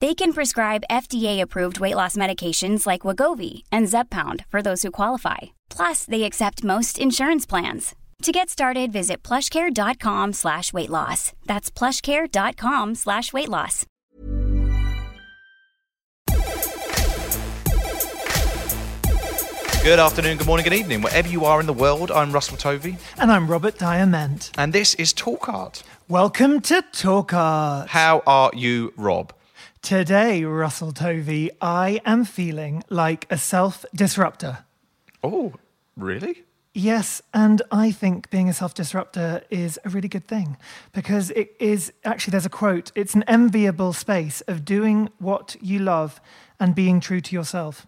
They can prescribe FDA-approved weight loss medications like Wegovy and Zepbound for those who qualify. Plus, they accept most insurance plans. To get started, visit plushcare.com slash weight loss. That's plushcare.com slash weight loss. Good afternoon, good morning, good evening. Wherever you are in the world, I'm Russell Tovey, And I'm Robert Diamond. and this is Talk Art. Welcome to Talk Art. How are you, Rob? Today, Russell Tovey, I am feeling like a self disruptor. Oh, really? Yes, and I think being a self disruptor is a really good thing because it is actually, there's a quote, it's an enviable space of doing what you love and being true to yourself.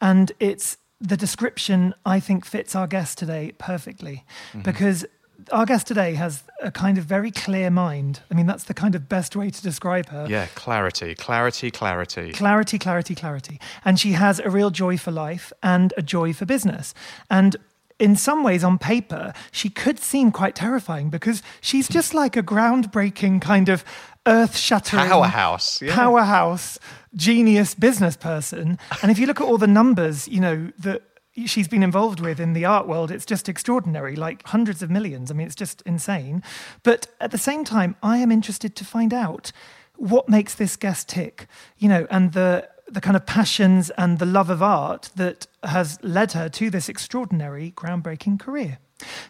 And it's the description I think fits our guest today perfectly mm-hmm. because our guest today has a kind of very clear mind. I mean, that's the kind of best way to describe her. Yeah, clarity, clarity, clarity. Clarity, clarity, clarity. And she has a real joy for life and a joy for business. And in some ways, on paper, she could seem quite terrifying because she's just like a groundbreaking kind of earth shattering Powerhouse. Yeah. powerhouse, genius business person. And if you look at all the numbers, you know, that she's been involved with in the art world, it's just extraordinary, like hundreds of millions. I mean, it's just insane. But at the same time, I am interested to find out what makes this guest tick, you know, and the the kind of passions and the love of art that has led her to this extraordinary, groundbreaking career.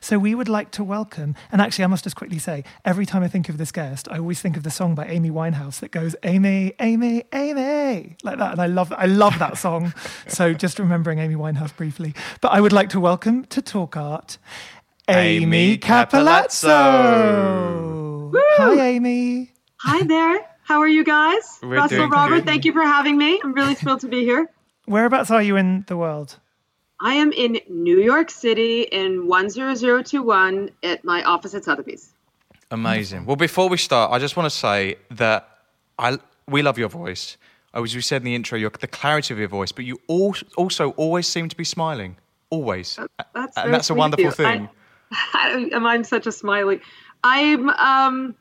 So we would like to welcome, and actually, I must just quickly say, every time I think of this guest, I always think of the song by Amy Winehouse that goes "Amy, Amy, Amy" like that, and I love, I love that song. so just remembering Amy Winehouse briefly, but I would like to welcome to Talk Art, Amy Amy Cappellazzo. Hi, Amy. Hi there. How are you guys? We're Russell, Robert, good. thank you for having me. I'm really thrilled to be here. Whereabouts are you in the world? I am in New York City in 10021 at my office at Sotheby's. Amazing. Well, before we start, I just want to say that I we love your voice. As we said in the intro, your, the clarity of your voice, but you al- also always seem to be smiling. Always. That's and that's a wonderful thing. I, I, am I'm such a smiley. I'm um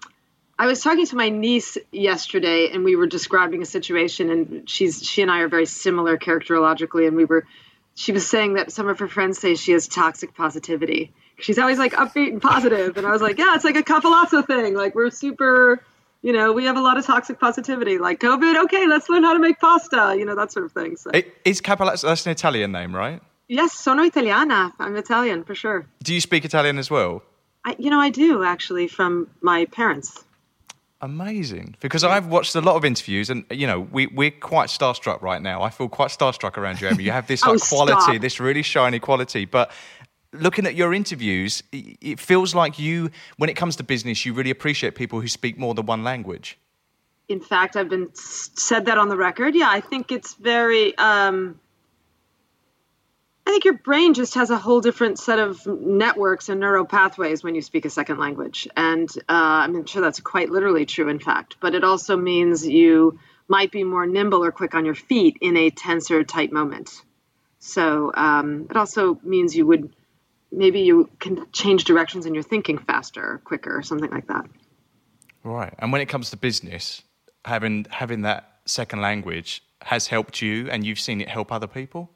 I was talking to my niece yesterday and we were describing a situation and she's she and I are very similar characterologically and we were she was saying that some of her friends say she has toxic positivity. She's always like upbeat and positive and I was like, yeah, it's like a Cappellazzo thing. Like we're super you know, we have a lot of toxic positivity. Like COVID, okay, let's learn how to make pasta, you know, that sort of thing. So It- Is Cappellazzo, that's an Italian name, right? yes, sono italiana. I'm Italian for sure. Do you speak Italian as well? I, you know, I do actually from my parents. Amazing. Because I've watched a lot of interviews and, you know, we, we're quite starstruck right now. I feel quite starstruck around you, Amy. You have this Oh, like, quality, stop. this really shiny quality. But looking at your interviews, it feels like you, when it comes to business, you really appreciate people who speak more than one language. In fact, I've been said that on the record. Yeah, I think it's very. Um, I think your brain just has a whole different set of networks and neural pathways when you speak a second language, and uh, I'm sure that's quite literally true. In fact, but it also means you might be more nimble or quick on your feet in a tense or tight moment. So um, it also means you would maybe you can change directions in your thinking faster, quicker, or something like that. Right. And when it comes to business, having having that second language has helped you and you've seen it help other people?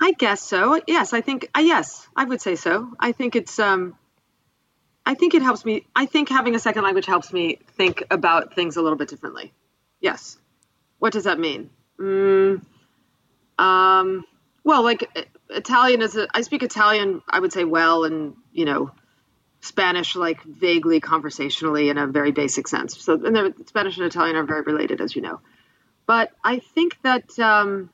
I guess so. Yes, I think uh, yes, I would say so. I think it's um I think it helps me I think having a second language helps me think about things a little bit differently. Yes. What does that mean? Mm, um Well, like Italian is a, I speak Italian, I would say well, and you know, Spanish like vaguely conversationally in a very basic sense. So, and Spanish and Italian are very related, as you know. But I think that um,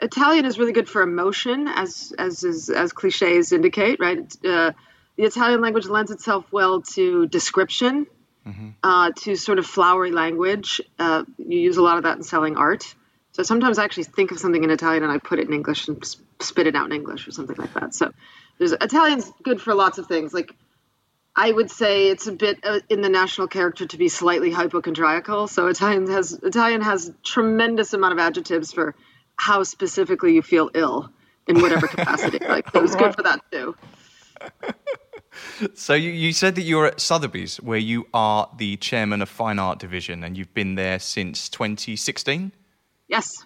Italian is really good for emotion, as as as, as cliches indicate, right? Uh, the Italian language lends itself well to description, mm-hmm. uh, to sort of flowery language. Uh, you use a lot of that in selling art. So sometimes I actually think of something in Italian and I put it in English and spit it out in English or something like that. So there's Italian's good for lots of things. Like I would say it's a bit uh, in the national character to be slightly hypochondriacal. So Italian has Italian has tremendous amount of adjectives for how specifically you feel ill in whatever capacity. like so it's good for that too. So you, you said that you're at Sotheby's, where you are the chairman of Fine Art Division, and you've been there since 2016. Yes.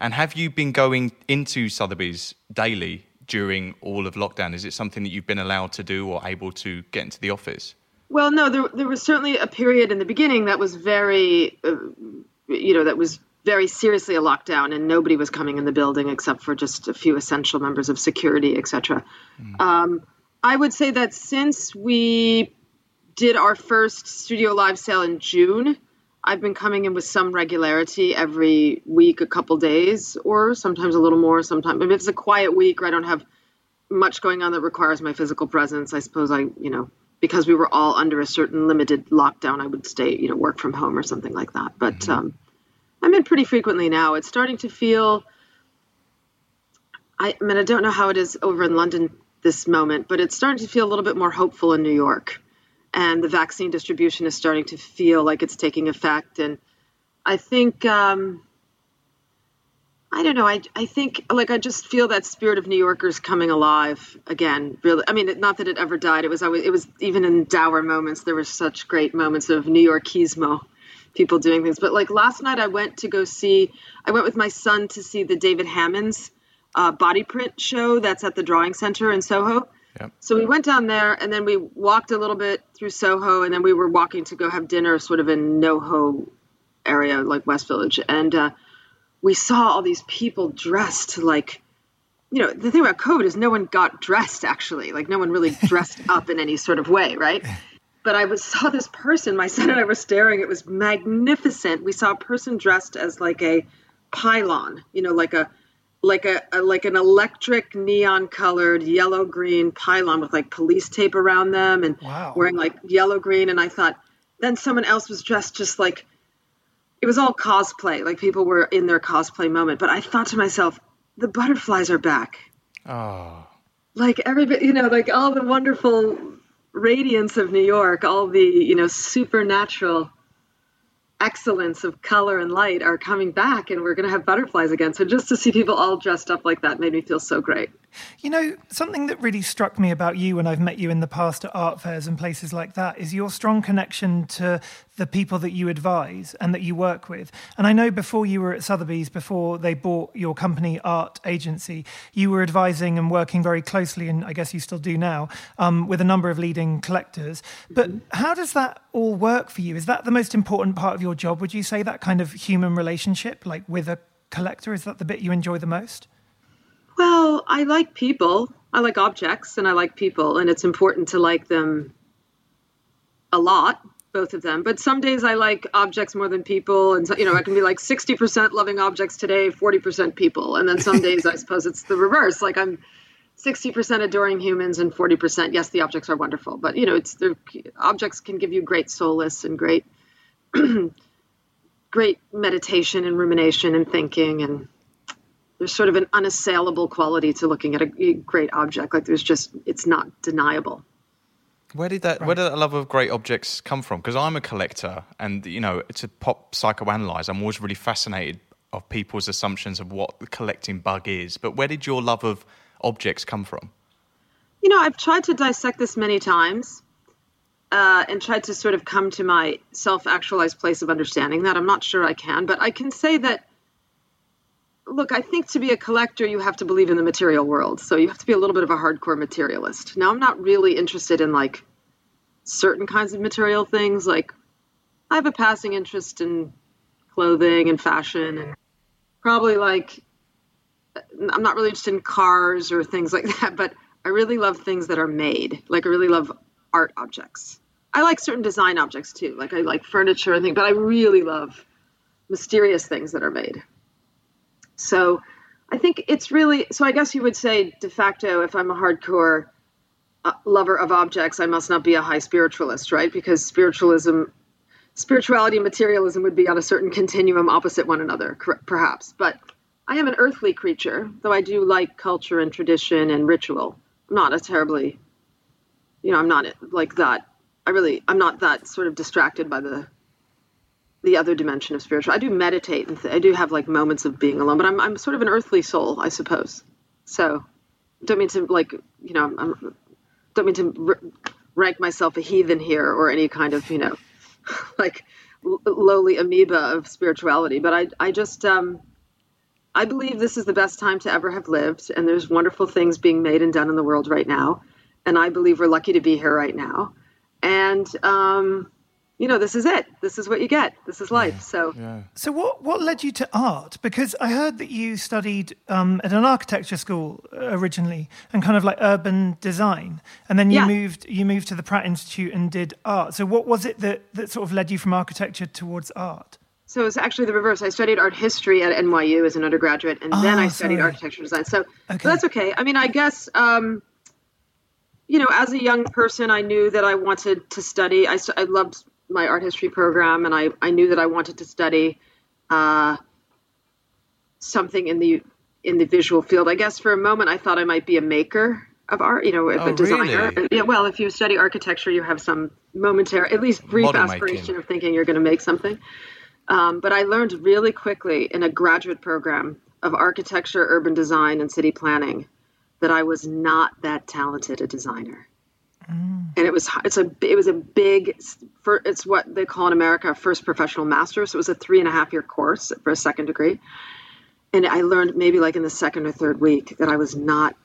And have you been going into Sotheby's daily during all of lockdown? Is it something that you've been allowed to do or able to get into the office? Well, no, there, there was certainly a period in the beginning that was very, uh, you know, that was very seriously a lockdown and nobody was coming in the building except for just a few essential members of security, etc. Mm. Um, I would say that since we did our first studio live sale in June, I've been coming in with some regularity every week, a couple days, or sometimes a little more. Sometimes if it's a quiet week or I don't have much going on that requires my physical presence, I suppose I, you know, because we were all under a certain limited lockdown, I would stay, you know, work from home or something like that. But mm-hmm. um, I'm in pretty frequently now. It's starting to feel. I, I mean, I don't know how it is over in London this moment, but it's starting to feel a little bit more hopeful in New York and the vaccine distribution is starting to feel like it's taking effect. And I think, um, I don't know, I, I think, like, I just feel that spirit of New Yorkers coming alive again. Really, I mean, not that it ever died. It was always, it was even in dour moments, there were such great moments of New Yorkismo, people doing things. But like last night, I went to go see, I went with my son to see the David Hammons uh, body print show that's at the Drawing Center in Soho Yep. So we went down there and then we walked a little bit through Soho and then we were walking to go have dinner sort of in NoHo area, like West Village. And uh, we saw all these people dressed like, you know, the thing about COVID is no one got dressed actually. Like no one really dressed up in any sort of way, right? But I was, saw this person, my son and I were staring. It was magnificent. We saw a person dressed as like a pylon, you know, like a like a, a, like an electric neon colored yellow green pylon with like police tape around them and wow. wearing like yellow green and I thought then someone else was dressed just like it was all cosplay like people were in their cosplay moment but I thought to myself the butterflies are back oh like everybody you know like all the wonderful radiance of New York all the you know supernatural excellence of color and light are coming back and we're going to have butterflies again. So just to see people all dressed up like that made me feel so great. You know, something that really struck me about you when I've met you in the past at art fairs and places like that is your strong connection to the people that you advise and that you work with. And I know before you were at Sotheby's, before they bought your company art agency, you were advising and working very closely, and I guess you still do now, um, with a number of leading collectors. But how does that all work for you? Is that the most important part of your job? Would you say that kind of human relationship, like with a collector, is that the bit you enjoy the most? Well, I like people. I like objects and I like people, and it's important to like them a lot, both of them. But some days I like objects more than people, and so, you know I can be like sixty percent loving objects today, forty percent people, and then some days I suppose it's the reverse. Like I'm sixty percent adoring humans and forty percent yes, the objects are wonderful, but you know it's the objects can give you great solace and great great meditation and rumination and thinking and there's sort of an unassailable quality to looking at a great object. Like there's just, it's not deniable. Where did that right. Where did that love of great objects come from? Because I'm a collector, and you know, to pop psychoanalyze, I'm always really fascinated of people's assumptions of what the collecting bug is. But where did your love of objects come from? You know, I've tried to dissect this many times, uh, and tried to sort of come to my self-actualized place of understanding that. I'm not sure I can, but I can say that look, I think to be a collector, you have to believe in the material world. So you have to be a little bit of a hardcore materialist. Now, I'm not really interested in like certain kinds of material things. Like, I have a passing interest in clothing and fashion and probably like I'm not really interested in cars or things like that, but I really love things that are made. Like I really love art objects. I like certain design objects too. Like I like furniture and things, but I really love mysterious things that are made. So I think it's really so. I guess you would say de facto, if I'm a hardcore uh, lover of objects, I must not be a high spiritualist, right? Because spiritualism, spirituality and materialism would be on a certain continuum opposite one another, perhaps. But I am an earthly creature, though I do like culture and tradition and ritual. I'm not a terribly, you know, I'm not like that. I really, I'm not that sort of distracted by the the other dimension of spiritual. I do meditate and th- I do have like moments of being alone, but I'm I'm sort of an earthly soul, I suppose. So, don't mean to like, you know, I'm don't mean to r- rank myself a heathen here or any kind of, you know, like l- lowly amoeba of spirituality, but I I just um I believe this is the best time to ever have lived, and there's wonderful things being made and done in the world right now. And I believe we're lucky to be here right now. And, um, you know, this is it. This is what you get. This is life. So, yeah. so what what led you to art? Because I heard that you studied um, at an architecture school originally, and kind of like urban design, and then you yeah. moved you moved to the Pratt Institute and did art. So, what was it that that sort of led you from architecture towards art? So it's actually the reverse. I studied art history at NYU as an undergraduate, and oh, then I studied sorry. architecture design. So, okay. so, that's okay. I mean, I guess um, you know, as a young person, I knew that I wanted to study. I, I loved my art history program, and I, I knew that I wanted to study uh, something in the in the visual field. I guess for a moment, I thought I might be a maker of art. You know, oh, a designer. Really? Yeah. Well, if you study architecture, you have some momentary, at least brief Model aspiration making. of thinking you're going to make something. Um, but I learned really quickly in a graduate program of architecture, urban design, and city planning that I was not that talented a designer. Mm. And it was it's a it was a big for it's what they call in America a first professional master. So it was a three and a half year course for a second degree. And I learned maybe like in the second or third week that I was not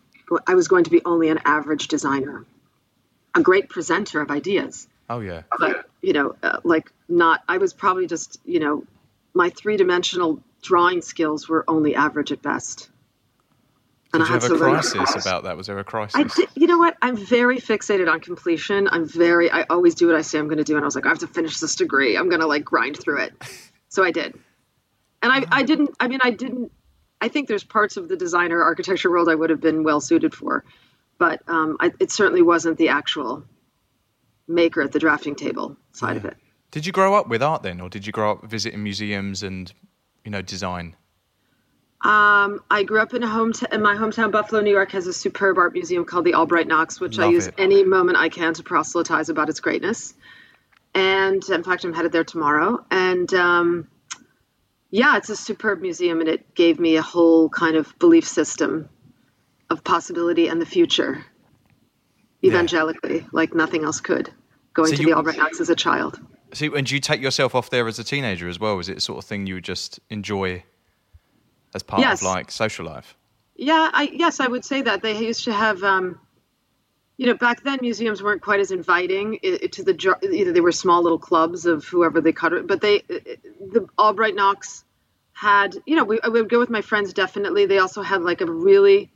I was going to be only an average designer, a great presenter of ideas, Oh yeah. But you know, uh, like not. I was probably just you know, my three dimensional drawing skills were only average at best. And Did I you have a crisis about that? Was there a crisis? I did, you know what? I'm very fixated on completion. I'm very. I always do what I say I'm going to do, and I was like, I have to finish this degree. I'm going to like grind through it. So I did, and I, I didn't. I mean, I didn't. I think there's parts of the designer architecture world I would have been well suited for, but um, I, it certainly wasn't the actual maker at the drafting table side yeah. of it. Did you grow up with art then, or did you grow up visiting museums and you know design? Um, I grew up in a home in my hometown, Buffalo, New York, has a superb art museum called the Albright Knox, which Love I use it. any moment I can to proselytize about its greatness. And in fact, I'm headed there tomorrow. And um, yeah, it's a superb museum, and it gave me a whole kind of belief system of possibility and the future evangelically, yeah. like nothing else could, going so to you, the Albright Knox as a child. So, and do you take yourself off there as a teenager as well? Is it the sort of thing you would just enjoy as part yes. of like social life? Yeah, I, yes, I would say that they used to have. Um, you know, back then museums weren't quite as inviting to the You know, they were small little clubs of whoever they cut but they the Albright Knox had you know we, I would go with my friends definitely. They also had like a really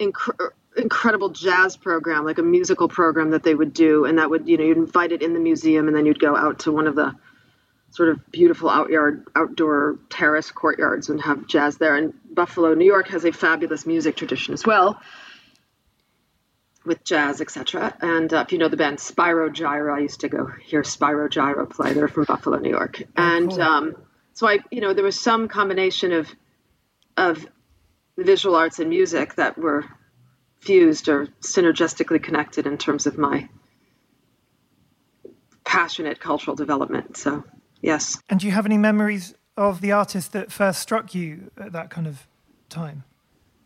inc- incredible jazz program, like a musical program that they would do, and that would you know you'd invite it in the museum, and then you'd go out to one of the sort of beautiful outyard outdoor terrace courtyards and have jazz there. And Buffalo, New York, has a fabulous music tradition as well. With jazz, etc. And uh, if you know the band Spyro Gyra, I used to go hear Spyro Gyra play. They're from Buffalo, New York. Oh, and cool. um, so I, you know, there was some combination of of visual arts and music that were fused or synergistically connected in terms of my passionate cultural development. So, yes. And do you have any memories of the artist that first struck you at that kind of time?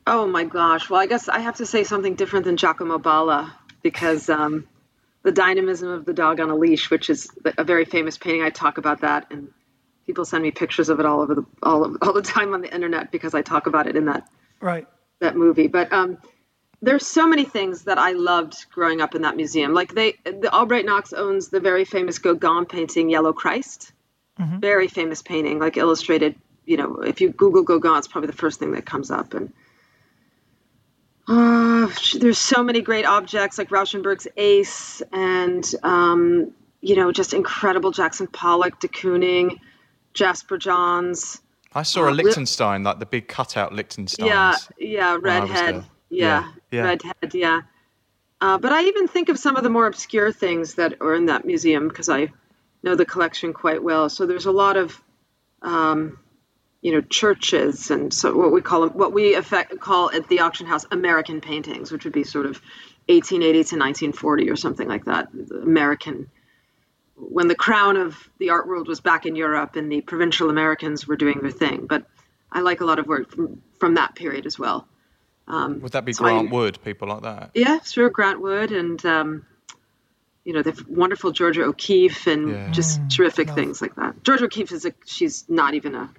Oh my gosh. Well, I guess I have to say something different than Giacomo Balla because um, the dynamism of the dog on a leash, which is a very famous painting, I talk about that, and people send me pictures of it all over the all, all the time on the internet because I talk about it in that right that movie. But um, there's so many things that I loved growing up in that museum. Like they, the Albright Knox owns the very famous Gauguin painting, Yellow Christ. Mm-hmm. Very famous painting, like illustrated. You know, if you Google Gauguin, it's probably the first thing that comes up. And there's so many great objects like Rauschenberg's Ace and, um, you know, just incredible Jackson Pollock, de Kooning, Jasper Johns. I saw a Uh, Lichtenstein, like the big cutout Lichtensteins. Yeah, yeah, redhead. Yeah, Yeah, yeah. redhead. Yeah. Uh, but I even think of some of the more obscure things that are in that museum because I know the collection quite well. So there's a lot of, um, you know, churches and so what we call what we effect, call at the auction house American paintings, which would be sort of 1880 to 1940 or something like that. American when the crown of the art world was back in Europe and the provincial Americans were doing their thing. But I like a lot of work from, from that period as well. Would that be So I- Grant Wood, people like that? Yeah, sure, Grant Wood and um, you know the wonderful Georgia O'Keeffe and Yeah. just terrific things like that. Georgia O'Keeffe is a she's not even a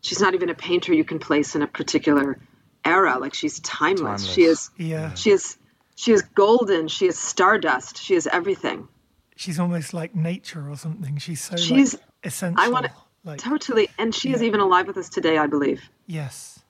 she's not even a painter you can place in a particular era. Like she's timeless. Timeless. She is Yeah. she is she is golden. She is stardust. She is everything. She's almost like nature or something. She's so She's- like essential. I want to like totally, and she is even alive with us today, I believe. yes.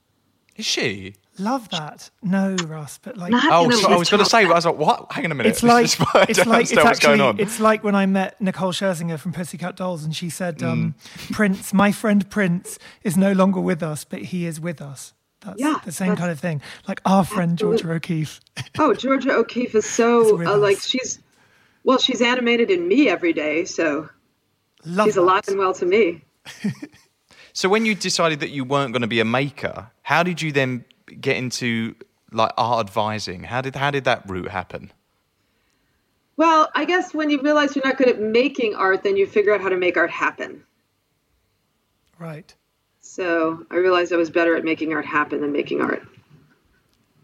Is she? Love that. No, Russ, but like Oh, so I was going to say, I was like, what? Hang on a minute. it's like is it's like it's understand going actually on. it's like when I met Nicole Scherzinger from Pussycat Dolls, and she said, um, Mm. "Prince, my friend Prince, is no longer with us, but he is with us." That's Yeah, the same that's- kind of thing. Like our friend Georgia O'Keeffe. Oh, Georgia O'Keeffe is so with uh, like she's, well, she's animated in me every day, so Love she's that. alive and well to me. So when you decided that you weren't going to be a maker, how did you then get into like art advising? How did how did that route happen? Well, I guess when you realize you're not good at making art, then you figure out how to make art happen. Right. So I realized I was better at making art happen than making art.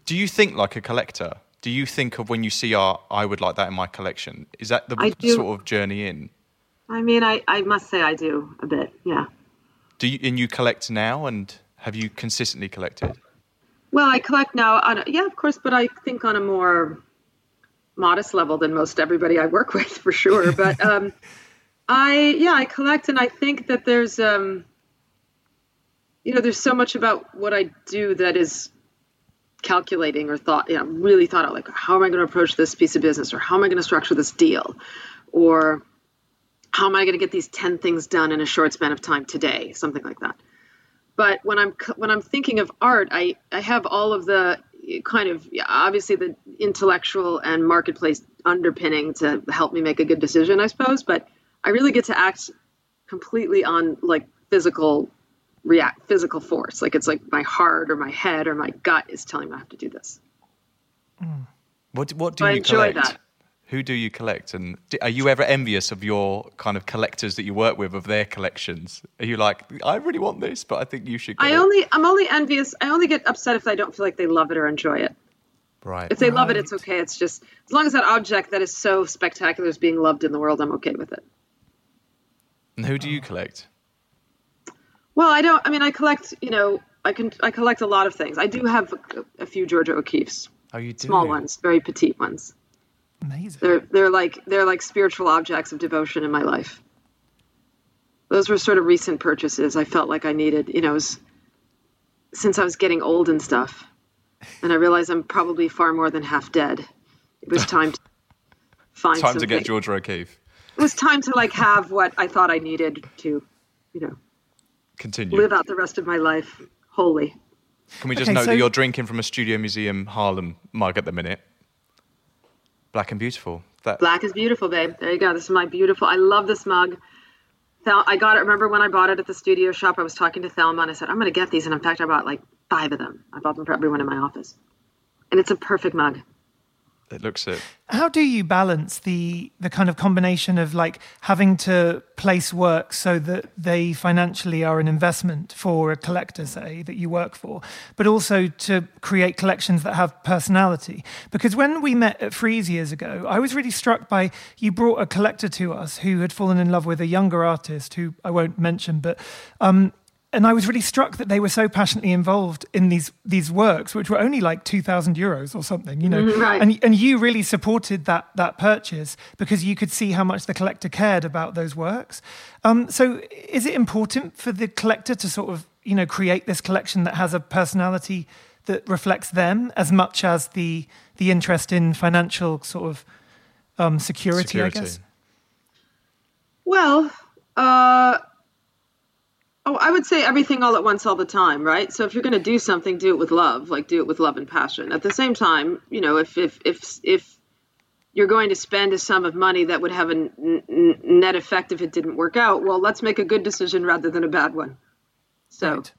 Do you think like a collector? Do you think of when you see art, I would like that in my collection? Is that the sort of journey in? I mean, I, I must say I do a bit, yeah. Do you and you collect now, and have you consistently collected? Well, I collect now on a, yeah, of course, but I think on a more modest level than most everybody I work with for sure. But um, I yeah, I collect, and I think that there's um, you know, there's so much about what I do that is calculating or thought, you know, really thought out like how am I going to approach this piece of business, or how am I going to structure this deal, or how am I going to get these ten things done in a short span of time today, something like that but when I'm when I'm thinking of art, I I have all of the eh, kind of yeah, obviously the intellectual and marketplace underpinning to help me make a good decision, I suppose. But I really get to act completely on like physical react physical force. Like it's like my heart or my head or my gut is telling me I have to do this. Hmm. What what do I you enjoy collect? that. Who do you collect, and d are you ever envious of your kind of collectors that you work with of their collections? Are you like, I really want this, but I think you should. Get I it. only I'm only envious. I only get upset if I don't feel like they love it or enjoy it. right. If they love it, it's okay. It's just as long as that object that is so spectacular is being loved in the world, I'm okay with it. And who do you collect? Well, I don't. I mean, I collect. You know, I can. I collect a lot of things. I do have a, a few Georgia O'Keeffe's, Oh, you do. small ones, very petite ones. Amazing. They're they're like they're like spiritual objects of devotion in my life. Those were sort of recent purchases. I felt like I needed. You know, was, since I was getting old and stuff, and I realized I'm probably far more than half dead. It was time to find Time to get Georgia O'Keeffe. It was time to like have what I thought I needed to, you know, Continue. live out the rest of my life wholly. Can we just Okay, note so- that you're drinking from a Studio Museum Harlem mug at the minute? Black and beautiful. That Black is beautiful, babe. There you go. This is my beautiful. I love this mug. I got it. Remember when I bought it at the studio shop? I was talking to Thelma and I said, I'm going to get these. And in fact, I bought like five of them. I bought them for everyone in my office. And it's a perfect mug. It looks it. How do you balance the the kind of combination of like having to place work so that they financially are an investment for a collector, say, that you work for, but also to create collections that have personality? Because when we met at Frieze years ago, I was really struck by you brought a collector to us who had fallen in love with a younger artist who I won't mention, but um, and I was really struck that they were so passionately involved in these these works, which were only like two thousand euros or something, you know. right. And and you really supported that that purchase because you could see how much the collector cared about those works. Um, so, is it important for the collector to sort of you know create this collection that has a personality that reflects them as much as the the interest in financial sort of um, security, security, I guess? Well, uh, oh, I would say everything all at once all the time, right? So if you're going to do something, do it with love, like do it with love and passion. At the same time, you know, if if if if you're going to spend a sum of money that would have a n- n- net effect if it didn't work out, well, let's make a good decision rather than a bad one. So, right.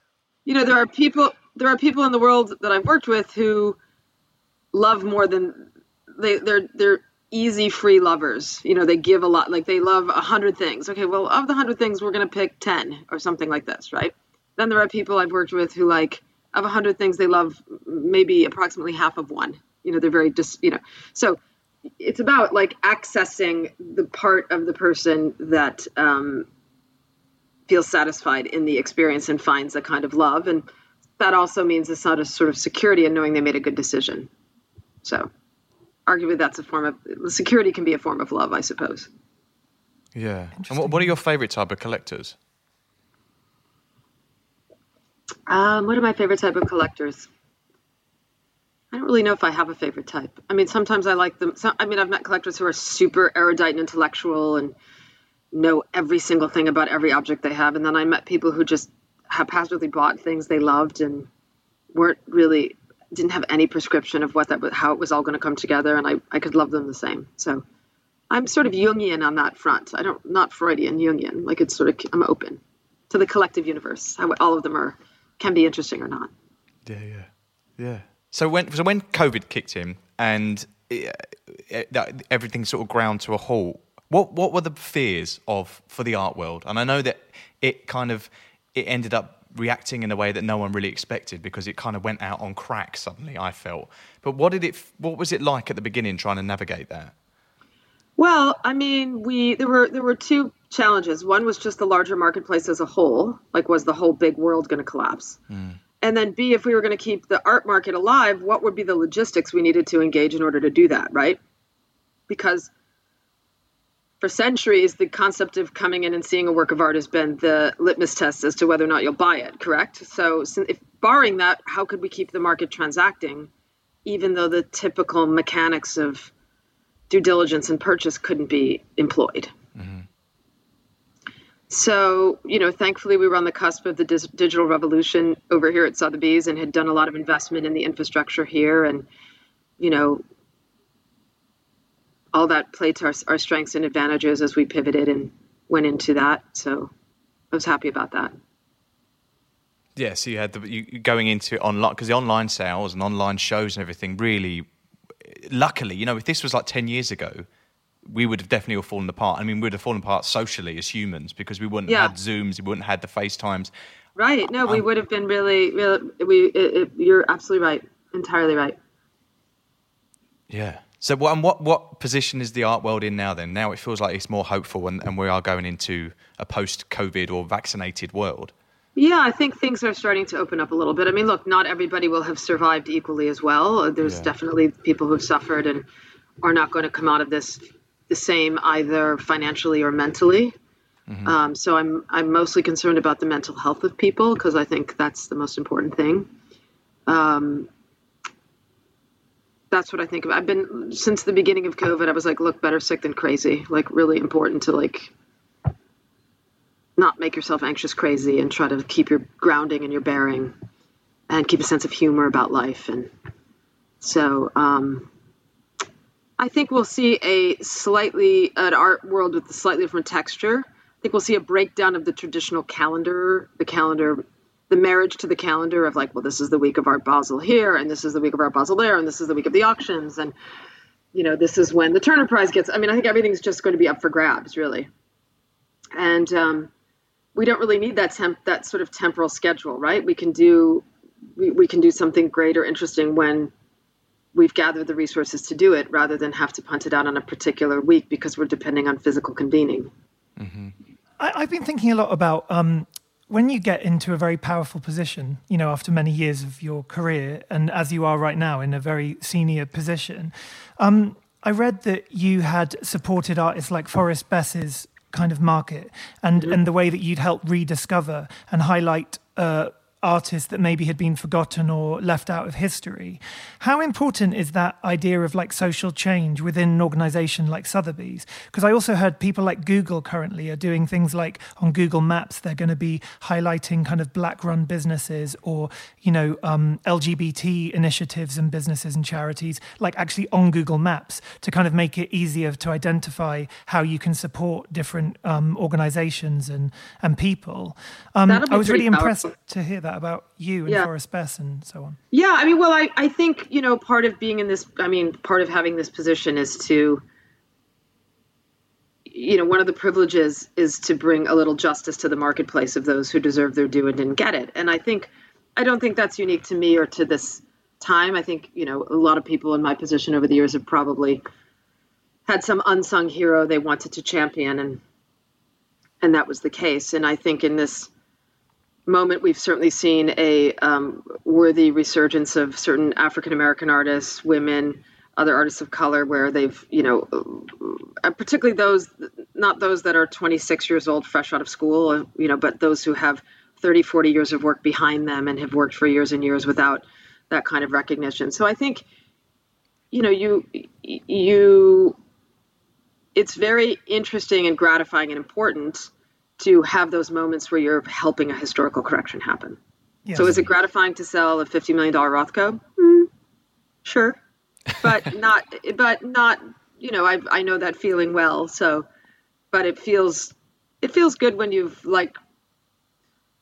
you know, there are people there are people in the world that I've worked with who love more than they they're they're easy free lovers. You know, they give a lot like they love a hundred things. Okay, well of the hundred things we're gonna pick ten or something like this, right? Then there are people I've worked with who like of a hundred things they love maybe approximately half of one. You know, they're very just you know. So it's about like accessing the part of the person that um, feels satisfied in the experience and finds a kind of love and that also means it's not a sort of security and knowing they made a good decision so arguably that's a form of security can be a form of love i suppose yeah and what, what are your favorite type of collectors um, what are my favorite type of collectors I don't really know if I have a favorite type. I mean, sometimes I like them. I mean, I've met collectors who are super erudite and intellectual and know every single thing about every object they have. And then I met people who just haphazardly bought things they loved and weren't really didn't have any prescription of what that how it was all going to come together and I, I could love them the same. So i'm sort of jungian on that front. I don't not freudian jungian. Like it's sort of i'm open to the collective universe how all of them are can be interesting or not. Yeah yeah. Yeah. So when so when covid kicked in and eh, eh, it, it, everything sort of ground to a halt what what were the fears of for the art world? And i know that it kind of it ended up reacting in a way that no one really expected because it kind of went out on crack suddenly i felt. But what did it what was it like at the beginning trying to navigate that? Well i mean we there were there were two challenges. One was just the larger marketplace as a whole like was the whole big world going to collapse? Mm. and then b if we were going to keep the art market alive what would be the logistics we needed to engage in order to do that right? Because for centuries, the concept of coming in and seeing a work of art has been the litmus test as to whether or not you'll buy it, correct? So, if barring that, how could we keep the market transacting, even though the typical mechanics of due diligence and purchase couldn't be employed? Mm-hmm. So, you know, thankfully, we were on the cusp of the dis- digital revolution over here at Sotheby's and had done a lot of investment in the infrastructure here. And, you know, all that played to our, our strengths and advantages as we pivoted and went into that. So I was happy about that. Yeah, so you had the you, going into it online because the online sales and online shows and everything really, luckily, you know, if this was like ten years ago, we would have definitely all fallen apart. I mean, we would have fallen apart socially as humans because we wouldn't yeah. have had Zooms, we wouldn't have had the FaceTimes. Right. No, we um, would have been really, really. We. It, it, you're absolutely right. Entirely right. Yeah. So, what, and what, what position is the art world in now then? Now it feels like it's more hopeful and, and we are going into a post COVID or vaccinated world. Yeah, I think things are starting to open up a little bit. I mean, look, not everybody will have survived equally as well. There's yeah. definitely people who've suffered and are not going to come out of this the same either financially or mentally. Mm-hmm. Um, so I'm I'm mostly concerned about the mental health of people because I think that's the most important thing. Um, that's what I think of. I've been since the beginning of COVID. I was like, look, better sick than crazy. Like, really important to like not make yourself anxious crazy and try to keep your grounding and your bearing and keep a sense of humor about life. And so, um, I think we'll see a slightly an art world with a slightly different texture. I think we'll see a breakdown of the traditional calendar, the calendar the marriage to the calendar of like, well, this is the week of Art Basel here, and this is the week of Art Basel there, and this is the week of the auctions, and you know, this is when the Turner Prize gets. I mean, I think everything's just going to be up for grabs, really, and um, we don't really need that temp that sort of temporal schedule, right? We can do we, we can do something great or interesting when we've gathered the resources to do it, rather than have to punt it out on a particular week because we're depending on physical convening. Mm-hmm. I, have been thinking a lot about um, when you get into a very powerful position, you know, after many years of your career, and as you are right now in a very senior position, um, I read that you had supported artists like Forrest Bess's kind of market and, mm-hmm. and the way that you'd help rediscover and highlight uh, artists that maybe had been forgotten or left out of history. How important is that idea of like social change within an organization like Sotheby's? Because I also heard people like Google currently are doing things like on Google Maps, they're going to be highlighting kind of black run businesses or, you know, um, LGBT initiatives and businesses and charities, like actually on Google Maps to kind of make it easier to identify how you can support different um, organizations and, and people. Um, I was really impressed to hear that about you and yeah. Forrest Bess and so on. Yeah, I mean, well, I, I think, you know, part of being in this, I mean, part of having this position is to, you know, one of the privileges is to bring a little justice to the marketplace of those who deserve their due and didn't get it. And I think, I don't think that's unique to me or to this time. I think, you know, a lot of people in my position over the years have probably had some unsung hero they wanted to champion and and that was the case. And I think in this moment, we've certainly seen a um, worthy resurgence of certain African American artists, women, other artists of color, where they've, you know, uh, particularly those, not those that are 26 years old, fresh out of school, uh, you know, but those who have 30, 40 years of work behind them and have worked for years and years without that kind of recognition. So I think, you know, you, you, it's very interesting and gratifying and important to have those moments where you're helping a historical correction happen. Yes. So is it gratifying to sell a $50 million Rothko? Mm, sure. But not, but not, you know, I, I know that feeling well. So, but it feels, it feels good when you've like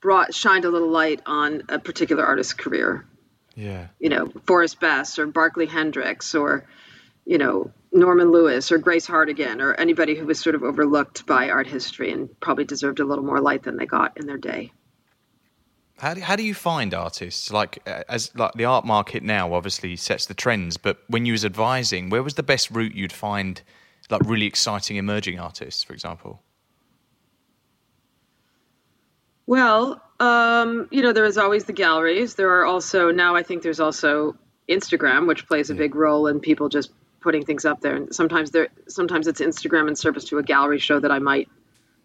brought, shined a little light on a particular artist's career. Yeah. You know, Forrest Bess or Barkley Hendricks or, you know, Norman Lewis or Grace Hartigan or anybody who was sort of overlooked by art history and probably deserved a little more light than they got in their day. How do, how do you find artists like uh, as like the art market now obviously sets the trends but when you was advising where was the best route you'd find like really exciting emerging artists for example well um, you know there is always the galleries there are also now i think there's also instagram which plays a yeah. big role in people just putting things up there. And sometimes there, sometimes it's Instagram in service to a gallery show that I might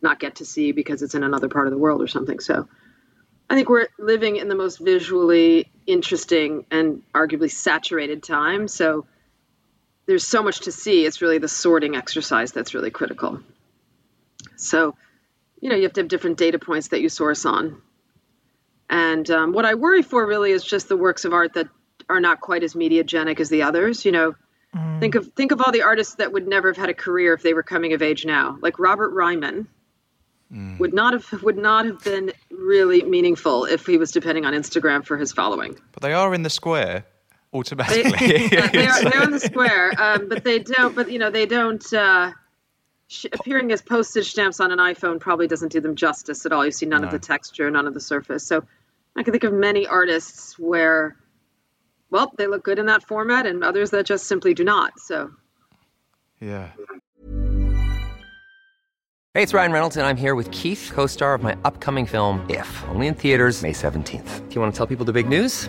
not get to see because it's in another part of the world or something. So I think we're living in the most visually interesting and arguably saturated time. So there's so much to see. It's really the sorting exercise that's really critical. So, you know, you have to have different data points that you source on. And um, what I worry for really is just the works of art that are not quite as mediagenic as the others. You know, Mm. Think of think of all the artists that would never have had a career if they were coming of age now. Like Robert Ryman mm. would not have would not have been really meaningful if he was depending on Instagram for his following. But they are in the square automatically. They, they are, they're in the square, um, but they don't. But you know they don't. Uh, sh- appearing as postage stamps on an iPhone probably doesn't do them justice at all. You see none no. of the texture, none of the surface. So I can think of many artists where well, they look good in that format, and others that just simply do not. So, yeah. Hey, it's Ryan Reynolds, and I'm here with Keith, co star of my upcoming film, If, only in theaters, May 17th. Do you want to tell people the big news?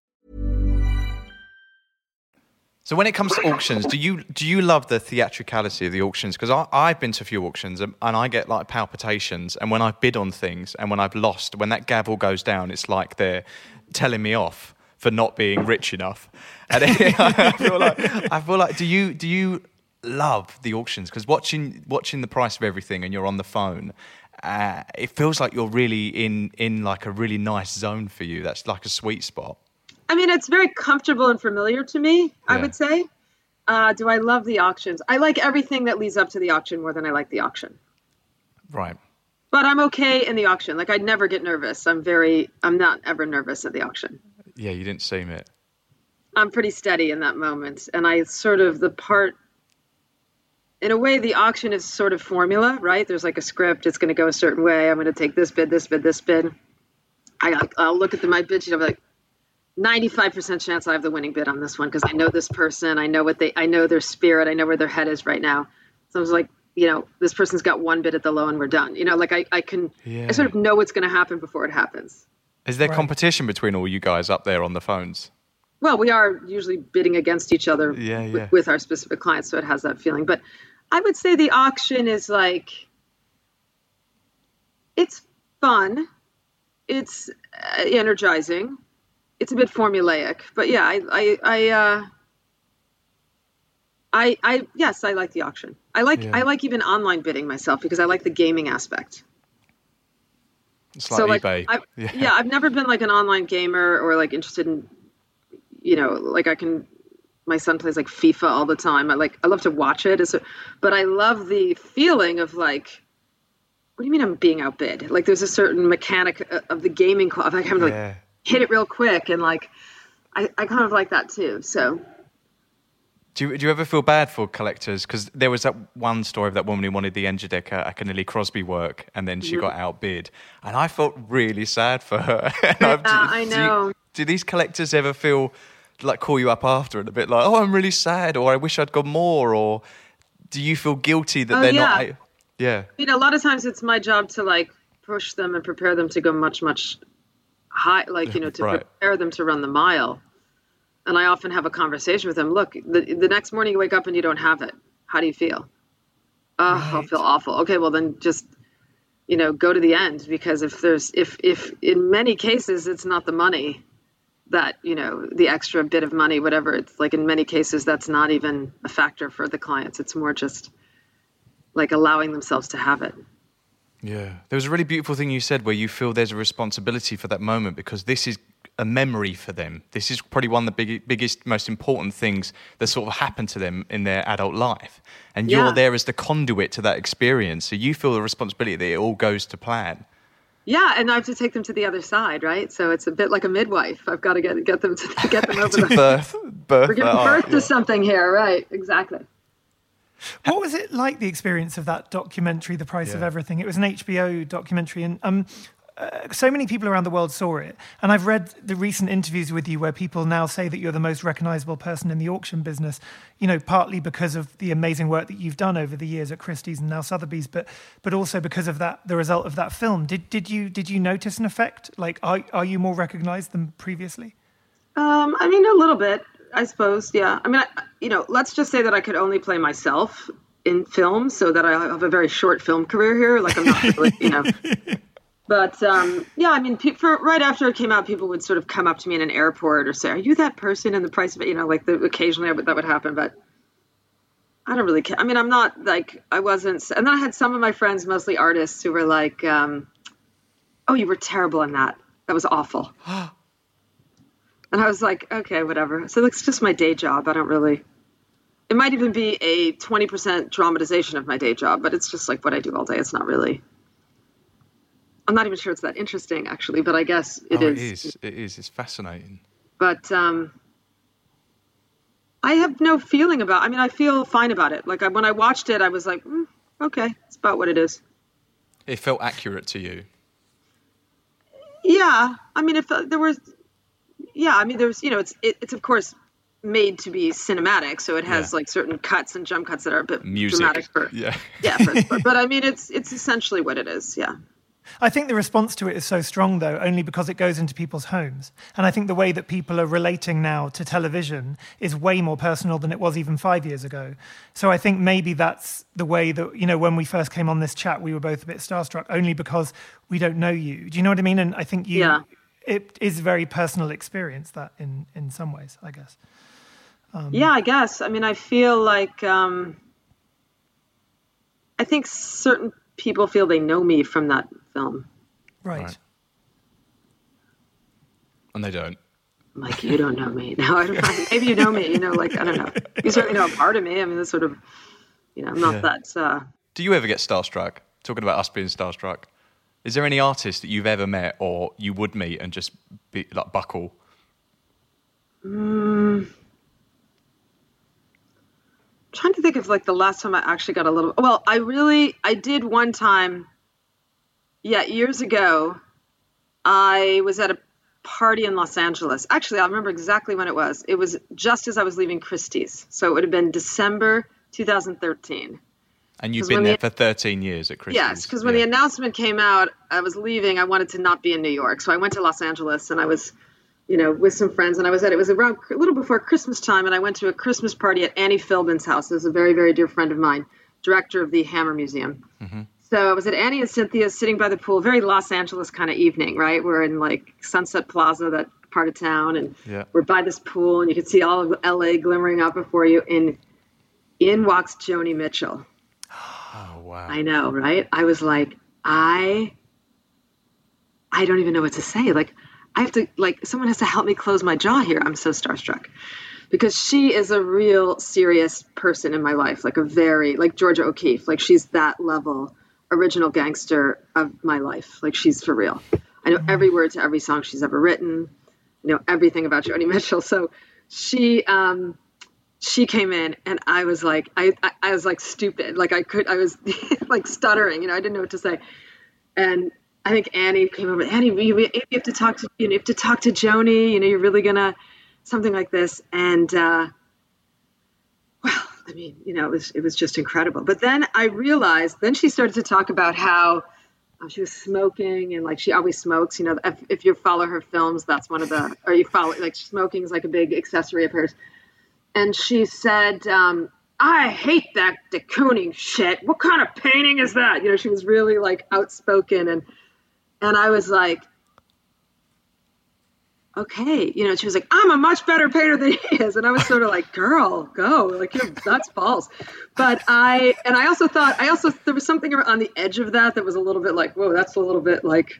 So when it comes to auctions, do you do you love the theatricality of the auctions? Because I've been to a few auctions and, and, I get like palpitations. And when I bid on things and when I've lost, when that gavel goes down, it's like they're telling me off for not being rich enough. And I feel like I feel like do you do you love the auctions? Because watching watching the price of everything and you're on the phone. Uh, it feels like you're really in in like a really nice zone for you. That's like a sweet spot. I mean, it's very comfortable and familiar to me. Yeah. I would say. Uh, do I love the auctions? I like everything that leads up to the auction more than I like the auction. Right. But I'm okay in the auction. Like I'd never get nervous. I'm very. I'm not ever nervous at the auction. Yeah, you didn't seem it. I'm pretty steady in that moment, and I sort of the part. In a way, the auction is sort of formula, right? There's like a script. It's going to go a certain way. I'm going to take this bid, this bid, this bid. I, I'll look at the, my bid sheet. I'm like, 95% chance I have the winning bid on this one because I know this person. I know what they, I know their spirit. I know where their head is right now. So I was like, you know, this person's got one bid at the low and we're done. You know, like I, I can, Yeah. I sort of know what's going to happen before it happens. Is there Right. competition between all you guys up there on the phones? Well, we are usually bidding against each other Yeah, with, yeah. with our specific clients, so it has that feeling. But I would say the auction is like, it's fun, it's uh, energizing, it's a bit formulaic, but yeah, I, I, I, uh, I, I, yes, I like the auction. I like, Yeah. I like even online bidding myself because I like the gaming aspect. It's like so like, eBay. I, yeah. I've never been like an online gamer or like interested in, you know, like I can. My son plays like FIFA all the time. I like I love to watch it, a- but I love the feeling of like, what do you mean I'm being outbid? Like there's a certain mechanic uh, of the gaming club. Like I'm like Yeah. Hit it real quick and like, I, I kind of like that too. So Do you, do you ever feel bad for collectors? Because there was that one story of that woman who wanted the Njideka Akunyili Crosby work, and then she mm-hmm. got outbid, and I felt really sad for her. Yeah, I do you- know. do these collectors ever feel like call you up after and a bit like, oh, I'm really sad, or I wish I'd got more, or do you feel guilty that Oh, they're yeah. not? Yeah. you know, a lot of times it's my job to like push them and prepare them to go much, much high, like, you know, to Right. prepare them to run the mile. And I often have a conversation with them. Look, the, the next morning you wake up and you don't have it. How do you feel? Oh, I'll feel awful. Okay, well then just, you know, go to the end because if there's, if, if in many cases it's not the money that, you know, the extra bit of money, whatever, it's like in many cases that's not even a factor for the clients. It's more just like allowing themselves to have it. Yeah. There was a really beautiful thing you said where you feel there's a responsibility for that moment because this is a memory for them. This is probably one of the big, biggest, most important things that sort of happened to them in their adult life. And Yeah. you're there as the conduit to that experience. So you feel the responsibility that it all goes to plan. Yeah, and I have to take them to the other side, right? So it's a bit like a midwife. I've got to get get them to get them over To the. birth, birth We're giving birth to something here, right? Exactly. What was it like the experience of that documentary, The Price of Everything? It was an HBO documentary, and um, uh, so many people around the world saw it. And I've read the recent interviews with you where people now say that you're the most recognizable person in the auction business, you know, partly because of the amazing work that you've done over the years at Christie's and now Sotheby's, but but also because of that the result of that film. Did did you did you notice an effect? Like are are you more recognized than previously? Um, I mean, a little bit, I suppose. Yeah. I mean, I, you know, let's just say that I could only play myself in film, so that I have a very short film career here. Like I'm not really, you know. But um, yeah, I mean, pe- for, right after it came out, people would sort of come up to me in an airport or say, "Are you that person?" And the price of it, you know, like the, occasionally I would, that would happen, but I don't really care. I mean, I'm not like I wasn't. And then I had some of my friends, mostly artists, who were like, um, "Oh, you were terrible in that. That was awful." and I was like, "Okay, whatever." So it's just my day job. I don't really. It might even be a 20% dramatization of my day job, but it's just like what I do all day. It's not really. I'm not even sure it's that interesting, actually, but I guess it oh, is. It is. It is. It's fascinating. But um, I have no feeling about. I mean, I feel fine about it. Like I, when I watched it, I was like, mm, okay, it's about what it is. It felt accurate to you. Yeah, I mean, if uh, there was, yeah, I mean, there's, you know, it's it, it's of course made to be cinematic, so it has Yeah. like certain cuts and jump cuts that are a bit Music. dramatic for, Yeah. yeah, for, but, but I mean, it's it's essentially what it is. Yeah. I think the response to it is so strong, though, only because it goes into people's homes. And I think the way that people are relating now to television is way more personal than it was even five years ago. So I think maybe that's the way that, you know, when we first came on this chat, we were both a bit starstruck, only because we don't know you. Do you know what I mean? And I think you, Yeah. It is a very personal experience, that in, in some ways, I guess. yeah, I guess. I mean, I feel like um, I think certain people feel they know me from that film. Right. Right. And they don't. I'm like, you don't know me. No, I don't know. Maybe you know me. You know, like I don't know. You certainly know a part of me. I mean, that's sort of, you know, I'm not Yeah. that. Uh, Do you ever get starstruck? Talking about us being starstruck, is there any artist that you've ever met or you would meet and just be like buckle? Mm. trying to think of like the last time I actually got a little. Well, I really, I did one time. Yeah, years ago, I was at a party in Los Angeles. Actually, I remember exactly when it was. It was just as I was leaving Christie's, so it would have been December 2013. And you've been there the- for 13 years at Christie's. Yes, because when Yeah. the announcement came out, I was leaving. I wanted to not be in New York, so I went to Los Angeles, and I was, you know, with some friends, and I was at. It was around a little before Christmas time, and I went to a Christmas party at Annie Philbin's house. It was a very, very dear friend of mine, director of the Hammer Museum. Mm-hmm. So I was at Annie and Cynthia's, sitting by the pool. Very Los Angeles kind of evening, right? We're in like Sunset Plaza, that part of town, and Yeah. we're by this pool, and you can see all of LA glimmering out before you. And in walks Joni Mitchell. Oh, wow. I know, right? I was like, I I don't even know what to say. Like I have to like someone has to help me close my jaw here. I'm so starstruck. Because she is a real serious person in my life, like a very like Georgia O'Keeffe. Like she's that level original gangster of my life. Like she's for real. I know every word to every song she's ever written. I know everything about Joni Mitchell. So she um she came in and I was like, I, I, I was like stupid. Like I could, I was like stuttering, you know, I didn't know what to say. And I think Annie came over, Annie, you, you have to talk to, you know, you have to talk to Joni, you know, you're really gonna, something like this. And, uh, well, I mean, you know, it was, it was just incredible. But then I realized, then she started to talk about how uh, she was smoking and like she always smokes, you know, if, if you follow her films, that's one of the, or you follow, like smoking is like a big accessory of hers and she said, um, I hate that de Kooning shit. What kind of painting is that? You know, she was really like outspoken and and I was like, okay, you know, she was like, I'm a much better painter than he is. And I was sort of like, girl, go. Like you're that's false. But I and I also thought I also there was something on the edge of that that was a little bit like, whoa, that's a little bit like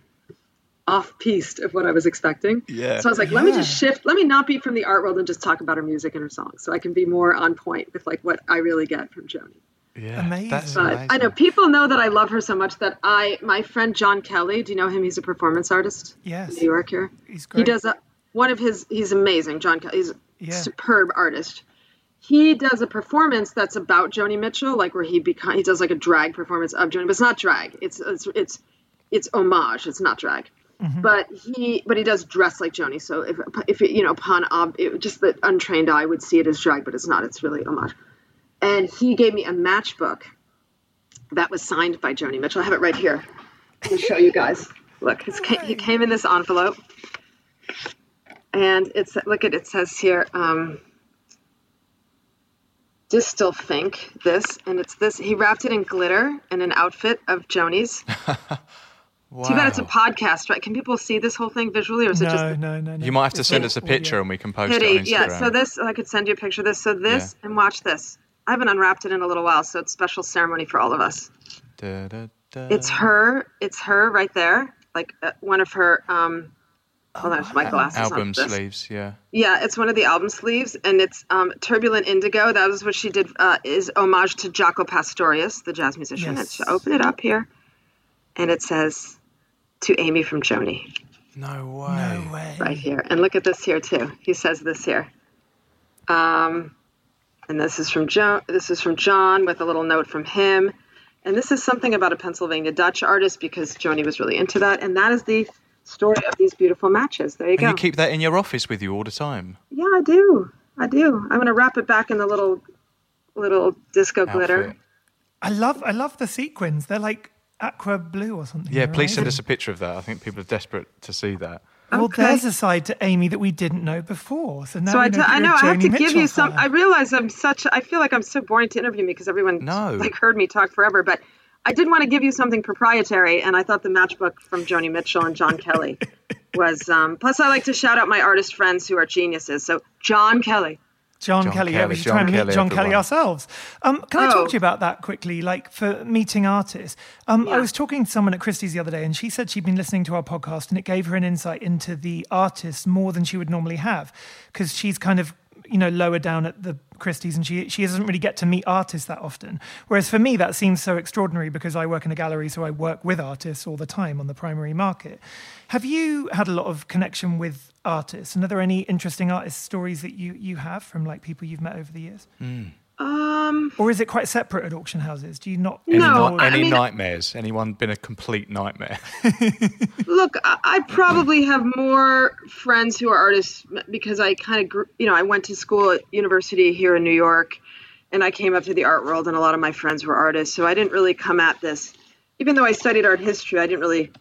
off piste of what I was expecting. Yeah. So I was like, let me just shift. Let me not be from the art world and just talk about her music and her songs, so I can be more on point with like what I really get from Joni. yeah. Amazing. That's But amazing. I know people know that I love her so much that I, my friend John Kelly, do you know him? He's a performance artist Yes. in New York here. He's He does a, one of his. He's amazing. John Kelly. He's a Yeah. superb artist. He does a performance that's about Joni Mitchell, like where he become he does like a drag performance of Joni, but it's not drag. It's it's it's it's homage. It's not drag. But he but he does dress like Joni. So if if it, you know upon ob, it, just the untrained eye would see it as drag, but it's not. It's really homage. And he gave me a matchbook that was signed by Joni Mitchell. I have it right here. Let me show you guys. Look, it's, ca- he came in this envelope, and it's look at it says here. Um, Distill Think this, and it's this. He wrapped it in glitter in an outfit of Joni's. wow. Too bad it's a podcast, right? Can people see this whole thing visually, or is it just no, no, no. You might have to send us a picture and we can post it on pity? Instagram. Yeah. So this, I could send you a picture of this. So this, and watch this. I haven't unwrapped it in a little while, so it's special ceremony for all of us. Da, da, da. It's her. It's her right there, like uh, one of her. Um, hold on, my glasses. on album this. sleeves. Yeah. Yeah, it's one of the album sleeves, and it's um, Turbulent Indigo. That was what she did. Uh, is homage to Jaco Pastorius, the jazz musician. Yes. It's open it up here, and it says, "To Amy from Joni." No way. No way. right here. And look at this here too. He says this here. Um, and this is from John. This is from John with a little note from him. And this is something about a Pennsylvania Dutch artist because Joni was really into that. And that is the story of these beautiful matches. There you And go. you keep that in your office with you all the time. yeah, I do. I do. I'm gonna wrap it back in the little little disco glitter. I love, I love the sequins. They're like aqua blue or something. Yeah, they're please send us a picture of that. I think people are desperate to see that. Well, there's a side to Amy that we didn't know before. So now So we I, know t- that I you're know a I have Joni to give you some. fan. I realize I'm such. I feel like I'm so boring to interview me because everyone No. like heard me talk forever. But I did want to give you something proprietary, and I thought the matchbook from Joni Mitchell and John Kelly was. Um, plus, I like to shout out my artist friends who are geniuses. So John Kelly, John, John Kelly, yeah, we should John try and meet Kelly, John Kelly ourselves. Um, can I Oh. talk to you about that quickly? Like for meeting artists, um, I was talking to someone at Christie's the other day, and she said she'd been listening to our podcast, and it gave her an insight into the artists more than she would normally have, because she's kind of you know lower down at the Christie's, and she she doesn't really get to meet artists that often. Whereas for me, that seems so extraordinary because I work in a gallery, so I work with artists all the time on the primary market. Have you had a lot of connection with artists, and are there any interesting artist stories that you you have from like people you've met over the years? Hmm. Um, Or is it quite separate at auction houses? Do you not? Any, No, ni- I mean- nightmares? Anyone been a complete nightmare? Look, I, I probably have more friends who are artists because I kind of, grew, you know, I went to school at university here in New York, and I came up to the art world, and a lot of my friends were artists. So I didn't really come at this, even though I studied art history. I didn't really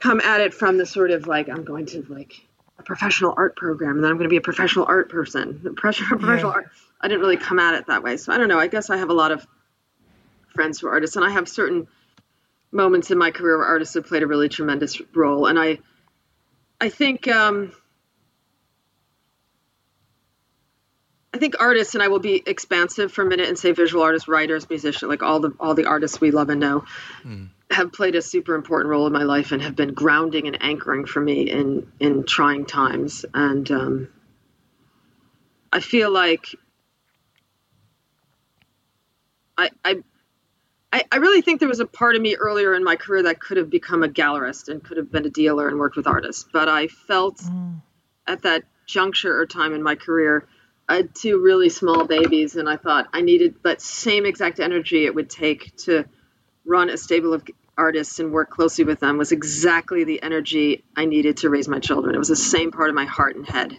come at it from the sort of like I'm going to like a professional art program, and then I'm going to be a professional art person. The pressure of professional Yeah. art. I didn't really come at it that way. So I don't know. I guess I have a lot of friends who are artists, and I have certain moments in my career where artists have played a really tremendous role and i i think um i think artists and i will be expansive for a minute and say visual artists writers musicians like all the all the artists we love and know have played a super important role in my life and have been grounding and anchoring for me in in trying times and um i feel like i i I, I really think there was a part of me earlier in my career that could have become a gallerist and could have been a dealer and worked with artists. But I felt mm. at that juncture or time in my career, I had two really small babies, and I thought I needed that same exact energy it would take to run a stable of artists and work closely with them was exactly the energy I needed to raise my children. It was the same part of my heart and head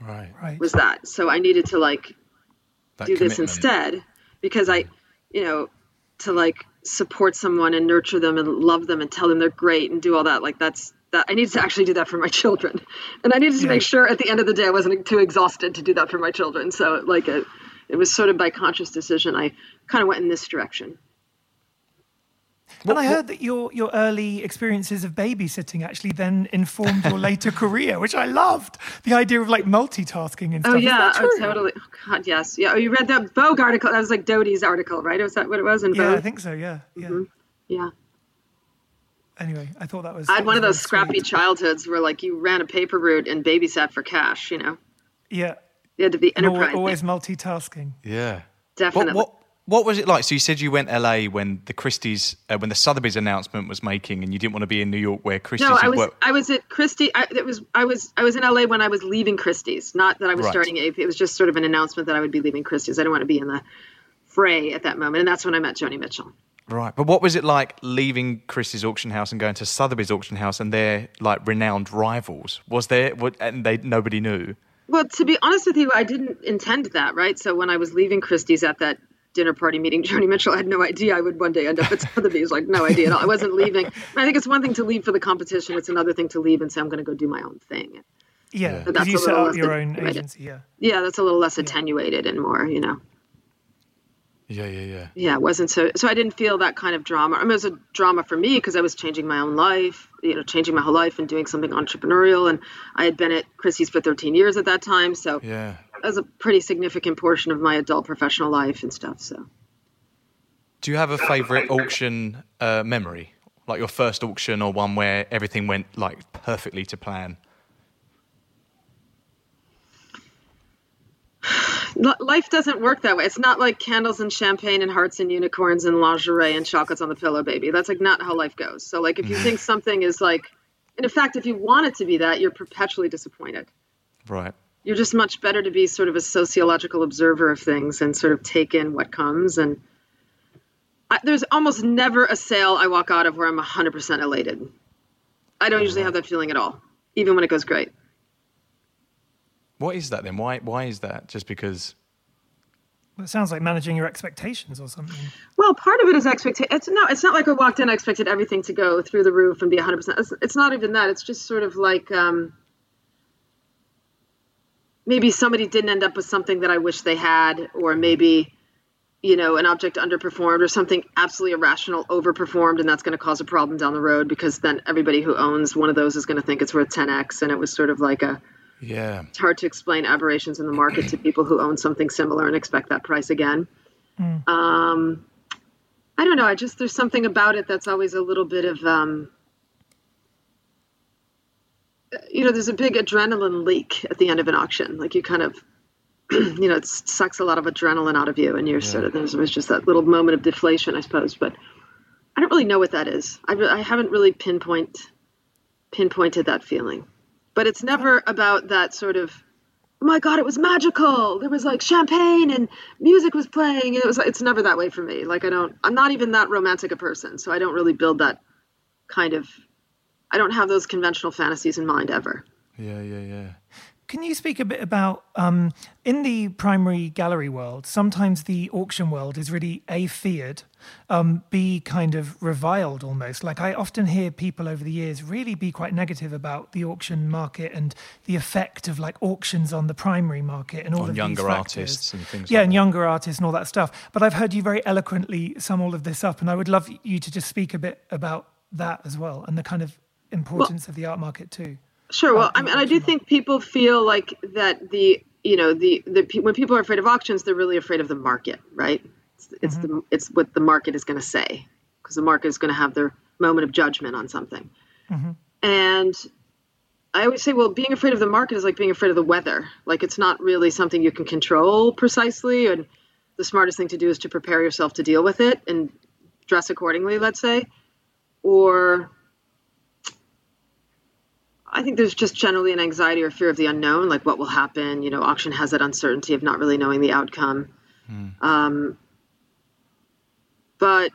right. Right. was that. So I needed to like That do this instead because I, you know, to like support someone and nurture them and love them and tell them they're great and do all that. Like that's that I needed to actually do that for my children, and I needed to make sure at the end of the day I wasn't too exhausted to do that for my children. So like it, it was sort of by conscious decision. I kind of went in this direction. And I heard that your your early experiences of babysitting actually then informed your later career, which I loved. The idea of like multitasking and stuff. Oh Is yeah, that oh, totally. Oh God, yes. Yeah. Oh, you read that Vogue article? That was like Doty's article, right? Was that what it was in Yeah, Vogue? I think so. Yeah, yeah. Mm-hmm. yeah. Anyway, I thought that was. I had one of those scrappy sweet. childhoods where like you ran a paper route and babysat for cash. You know, Yeah, you had to be and al- enterprising. always multitasking. Yeah. Definitely. What, what what was it like? So you said you went LA when the Christie's uh, when the Sotheby's announcement was making, and you didn't want to be in New York where Christie's No, I was worked. I was at Christie. I, it was I was I was in LA when I was leaving Christie's. Not that I was Right. starting. It was just sort of an announcement that I would be leaving Christie's. I didn't want to be in the fray at that moment, and that's when I met Joni Mitchell. Right, but what was it like leaving Christie's auction house and going to Sotheby's auction house, and they're like renowned rivals? Was there? What, and they nobody knew. Well, to be honest with you, I didn't intend that, right? So when I was leaving Christie's at that dinner party meeting Joni Mitchell, I had no idea I would one day end up at Sotheby's. Like no idea at all. I wasn't leaving. I think it's one thing to leave for the competition. It's another thing to leave and say I'm going to go do my own thing. Yeah, But that's you a set little up less your than- own right. agency. Yeah. Yeah, that's a little less attenuated and more, you know. Yeah, yeah, yeah. yeah, it wasn't so. So I didn't feel that kind of drama. I mean, it was a drama for me because I was changing my own life, you know, changing my whole life and doing something entrepreneurial. And I had been at Christie's for 13 years at that time, so Yeah. That was a pretty significant portion of my adult professional life and stuff. So Do you have a favorite auction uh, memory, like your first auction or one where everything went like perfectly to plan? Life doesn't work that way. It's not like candles and champagne and hearts and unicorns and lingerie and chocolates on the pillow, baby. That's like not how life goes. So like if you think something is like, and in fact, if you want it to be that, you're perpetually disappointed. Right. You're just much better to be sort of a sociological observer of things and sort of take in what comes and I, there's almost never a sale i walk out of where i'm 100% elated i don't usually have that feeling at all even when it goes great What is that then? Why? Why is that? Just because? Well, it sounds like managing your expectations or something. well part of it is expectation it's no it's not like i walked in i expected everything to go through the roof and be 100% it's, it's not even that it's just sort of like um, maybe somebody didn't end up with something that i wish they had or maybe you know, an object underperformed or something absolutely irrational overperformed, and that's going to cause a problem down the road because then everybody who owns one of those is going to think it's worth 10x. And it was sort of like a Yeah. It's hard to explain aberrations in the market to people who own something similar and expect that price again. Um, I don't know. I just there's something about it that's always a little bit of um, you know, there's a big adrenaline leak at the end of an auction. Like you kind of, you know, it sucks a lot of adrenaline out of you, and you're sort of there's, there's just that little moment of deflation, I suppose. But I don't really know what that is. I, I haven't really pinpoint pinpointed that feeling, but it's never about that sort of. Oh my God! It was magical. There was like champagne and music was playing. It was. It's never that way for me. Like I don't. I'm not even that romantic a person, so I don't really build that kind of I don't have those conventional fantasies in mind ever. Yeah, yeah, yeah. Can you speak a bit about um, in the primary gallery world? Sometimes the auction world is really a feared, um, b kind of reviled almost. Like I often hear people over the years really be quite negative about the auction market and the effect of like auctions on the primary market and all On of younger these factors. artists and things Yeah, like and that. younger artists and all that stuff. But I've heard you very eloquently sum all of this up, and I would love you to just speak a bit about that as well and the kind of importance of the art market too. Sure. Well, I mean, I do think people feel like that the you know the the when people are afraid of auctions, they're really afraid of the market, right? It's, it's the mm-hmm. it's what the market is going to say because the market is going to have their moment of judgment on something. Mm-hmm. And I always say, well, being afraid of the market is like being afraid of the weather. Like it's not really something you can control precisely, and the smartest thing to do is to prepare yourself to deal with it and dress accordingly. Let's say, or I think there's just generally an anxiety or fear of the unknown, like what will happen. You know, auction has that uncertainty of not really knowing the outcome. Um, but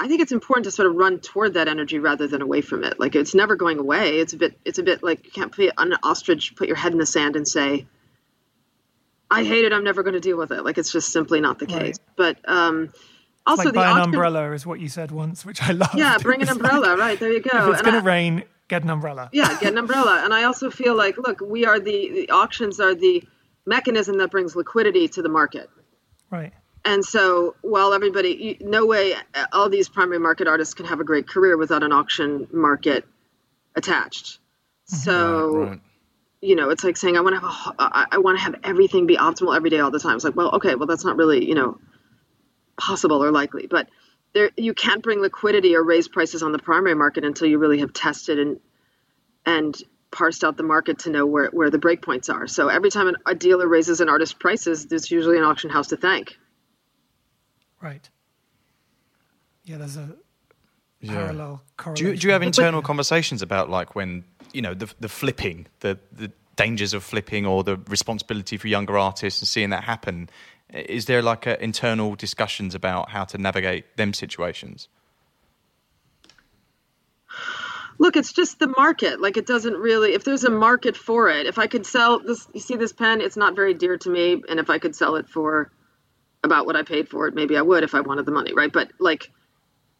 I think it's important to sort of run toward that energy rather than away from it. Like it's never going away. It's a bit. It's a bit like you can't put an ostrich, put your head in the sand, and say, "I hate it. I'm never going to deal with it." Like it's just simply not the Right. case. But um, also like the buy an auction, umbrella is what you said once, which I love. Yeah, bring an umbrella. Right there, you go. If it's going to rain, get an umbrella. yeah get an umbrella and i also feel like look we are the, the auctions are the mechanism that brings liquidity to the market Right. and so while everybody you- no way uh, all these primary market artists can have a great career without an auction market attached so Right. you know it's like saying i want to have a, ho- I, I want to have everything be optimal every day all the time it's like well okay well that's not really you know possible or likely but there you can't bring liquidity or raise prices on the primary market until you really have tested and and parsed out the market to know where, where the breakpoints are so every time an, a dealer raises an artist's prices there's usually an auction house to thank Right. Yeah, there's a Yeah. parallel Do you, do you have internal conversations about like when you know the the flipping, the the dangers of flipping, or the responsibility for younger artists and seeing that happen? Is there like a, internal discussions about how to navigate them situations? look it's just the market. Like it doesn't really if there's a market for it if i could sell this you see this pen? It's not very dear to me. And if i could sell it for about what i paid for it maybe i would if i wanted the money right? But like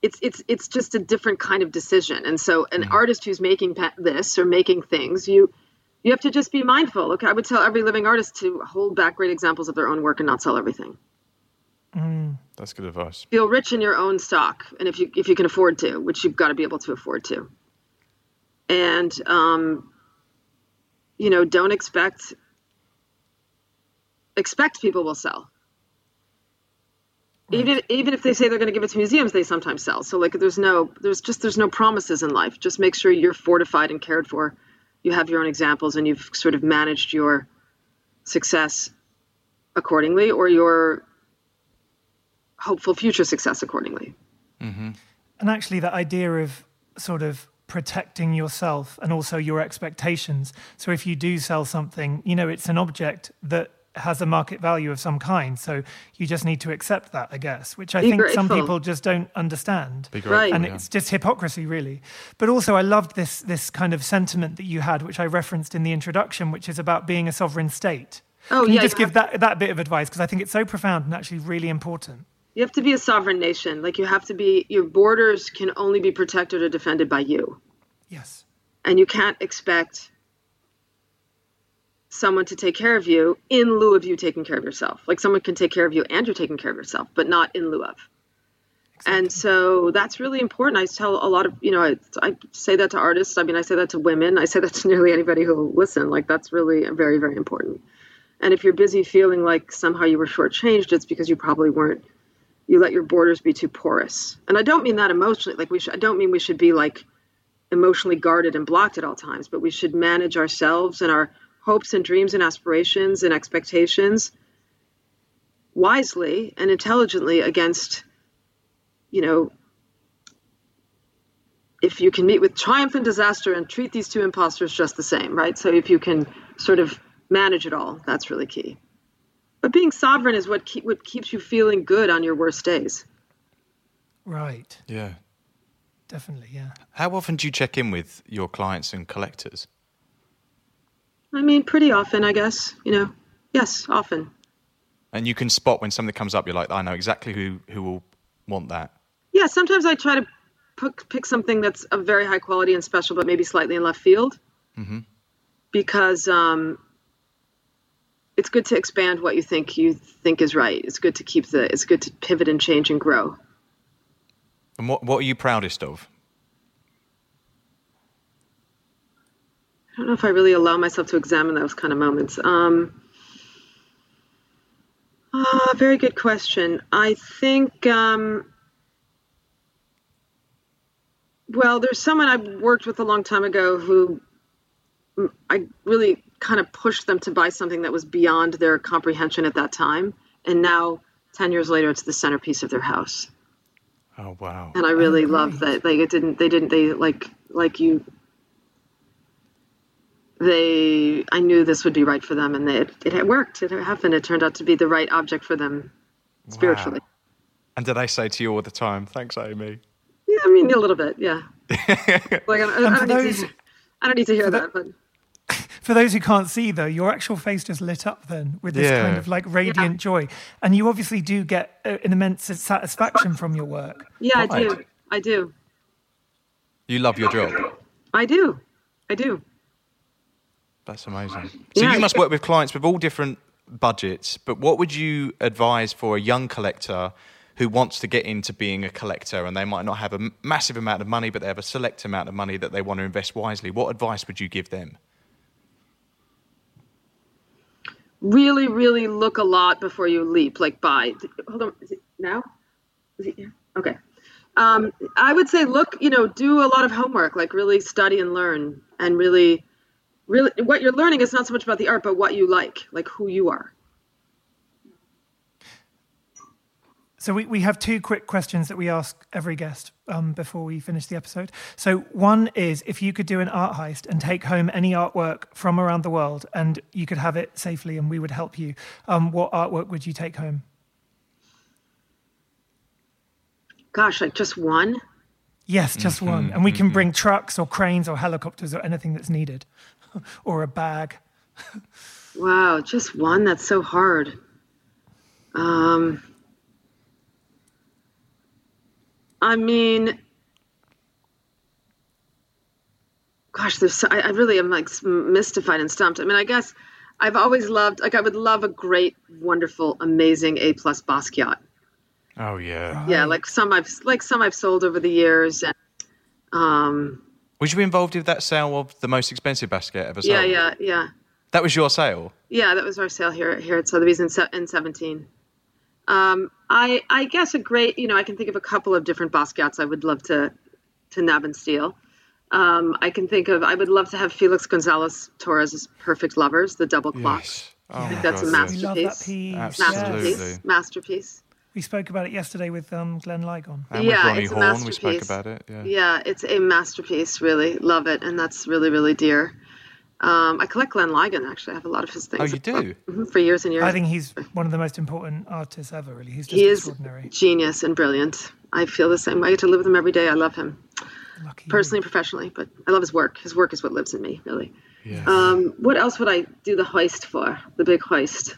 it's it's it's just a different kind of decision. And so an mm. artist who's making this or making things you you have to just be mindful. Okay i would tell every living artist to hold back great examples of their own work and not sell everything. That's good advice. feel rich in your own stock and if you if you can afford to which you've got to be able to afford to. And um, you know don't expect expect people will sell. Even even if they say they're going to give it to museums they sometimes sell. So like there's no there's just there's no promises in life. Just make sure you're fortified and cared for you have your own examples and you've sort of managed your success accordingly or your hopeful future success accordingly mm-hmm. And actually, that idea of sort of protecting yourself and also your expectations. So if you do sell something, you know, it's an object that has a market value of some kind. So you just need to accept that, I guess, which I Be think some people just don't understand. Be Right. and yeah. it's just hypocrisy really but also i loved this this kind of sentiment that you had which i referenced in the introduction which is about being a sovereign state Oh, Can yeah, you just you give that that bit of advice because i think it's so profound and actually really important You have to be a sovereign nation. Like you have to be, your borders can only be protected or defended by you. yes And you can't expect someone to take care of you in lieu of you taking care of yourself. Like someone can take care of you and you're taking care of yourself, but not in lieu of. And so that's really important. I tell a lot of, you know, I, I say that to artists. I mean, I say that to women. I say that to nearly anybody who will listen. Like, that's really very, very important. And if you're busy feeling like somehow you were shortchanged, it's because you probably weren't. You let your borders be too porous. And I don't mean that emotionally. Like we should. I don't mean we should be like emotionally guarded and blocked at all times. But we should manage ourselves and our hopes and dreams and aspirations and expectations wisely and intelligently against, you know, if you can meet with triumph and disaster and treat these two imposters just the same, right? So if you can sort of manage it all, that's really key. But being sovereign is what keep, what keeps you feeling good on your worst days. Right. Yeah. Definitely. Yeah. How often do you check in with your clients and collectors? I mean, pretty often, I guess. You know, yes, often. And you can spot when something comes up. You're like, I know exactly who who will want that. Yeah. Sometimes I try to pick, pick something that's of very high quality and special, but maybe slightly in left field. Mm-hmm. Because um, it's good to expand what you think you think is right. It's good to keep the. It's good to pivot and change and grow. And what what are you proudest of? I don't know if I really allow myself to examine those kind of moments. Um, uh, very good question. I think, um, well, there's someone I worked with a long time ago who I really kind of pushed them to buy something that was beyond their comprehension at that time. And now, 10 years later, it's the centerpiece of their house. Oh, wow. And I really Oh, love that. Like, it didn't, they didn't, they like, like you they I knew this would be right for them, and they, it, it had worked. It happened. It turned out to be the right object for them spiritually. And did I say to you all the time, "Thanks, Amy"? Yeah, I mean a little bit. Yeah. like I, I, I for don't need those- to. I don't need to hear that, but For those who can't see, though, your actual face just lit up then with this kind of like radiant joy, and you obviously do get uh, an immense satisfaction from your work. yeah, I do. I do. You love your job. I do. I do. That's amazing. So you must work with clients with all different budgets. But what would you advise for a young collector who wants to get into being a collector and they might not have a massive amount of money, but they have a select amount of money that they want to invest wisely? What advice would you give them? Really, really look a lot before you leap. Like buy. Hold on. Is it now? Is it here? Okay. Um, I would say look. You know, do a lot of homework. Like really study and learn, and really, really, what you're learning is not so much about the art, but what you like, like who you are. So we, we have two quick questions that we ask every guest um, before we finish the episode. So one is if you could do an art heist and take home any artwork from around the world and you could have it safely and we would help you, um, what artwork would you take home? Gosh, like just one. Yes, just one. And we can bring trucks or cranes or helicopters or anything that's needed or a bag. Wow, just one. That's so hard. Um, I mean, gosh, there's. So, I, I really am like mystified and stumped. I mean, I guess I've always loved. Like, I would love a great, wonderful, amazing A plus Basquiat. Oh, yeah. Yeah, like some I've like some I've sold over the years. And, um, Was you be involved with that sale of the most expensive Basquiat ever sold? yeah, yeah, yeah. That was your sale? Yeah, that was our sale here here at Sotheby's in, in 17. Um, I I guess a great, you know, I can think of a couple of different Basquiats I would love to to nab and steal. Um, I can think of I would love to have Felix Gonzalez Torres's Perfect Lovers, the double clock. Yes. Oh, I think my that's a God, master- yes. Love that Masterpiece. piece. Absolutely. Yes. Masterpiece. Masterpiece. We spoke about it yesterday with um, Glenn Ligon. And Yeah, with Roni it's a Horn, we spoke masterpiece. about it. Yeah. Yeah, it's a masterpiece. Really love it, and that's really really dear. Um, I collect Glenn Ligon actually. I have a lot of his things. Oh, you do? Mhm, for years and years. I think he's one of the most important artists ever, really. He's just he is extraordinary. genius and brilliant. I feel the same. way. I get to live with him every day. I love him. Lucky you. personally and professionally, but I love his work. His work is what lives in me, really. Yeah. Um, what else would I do the hoist for? The big hoist.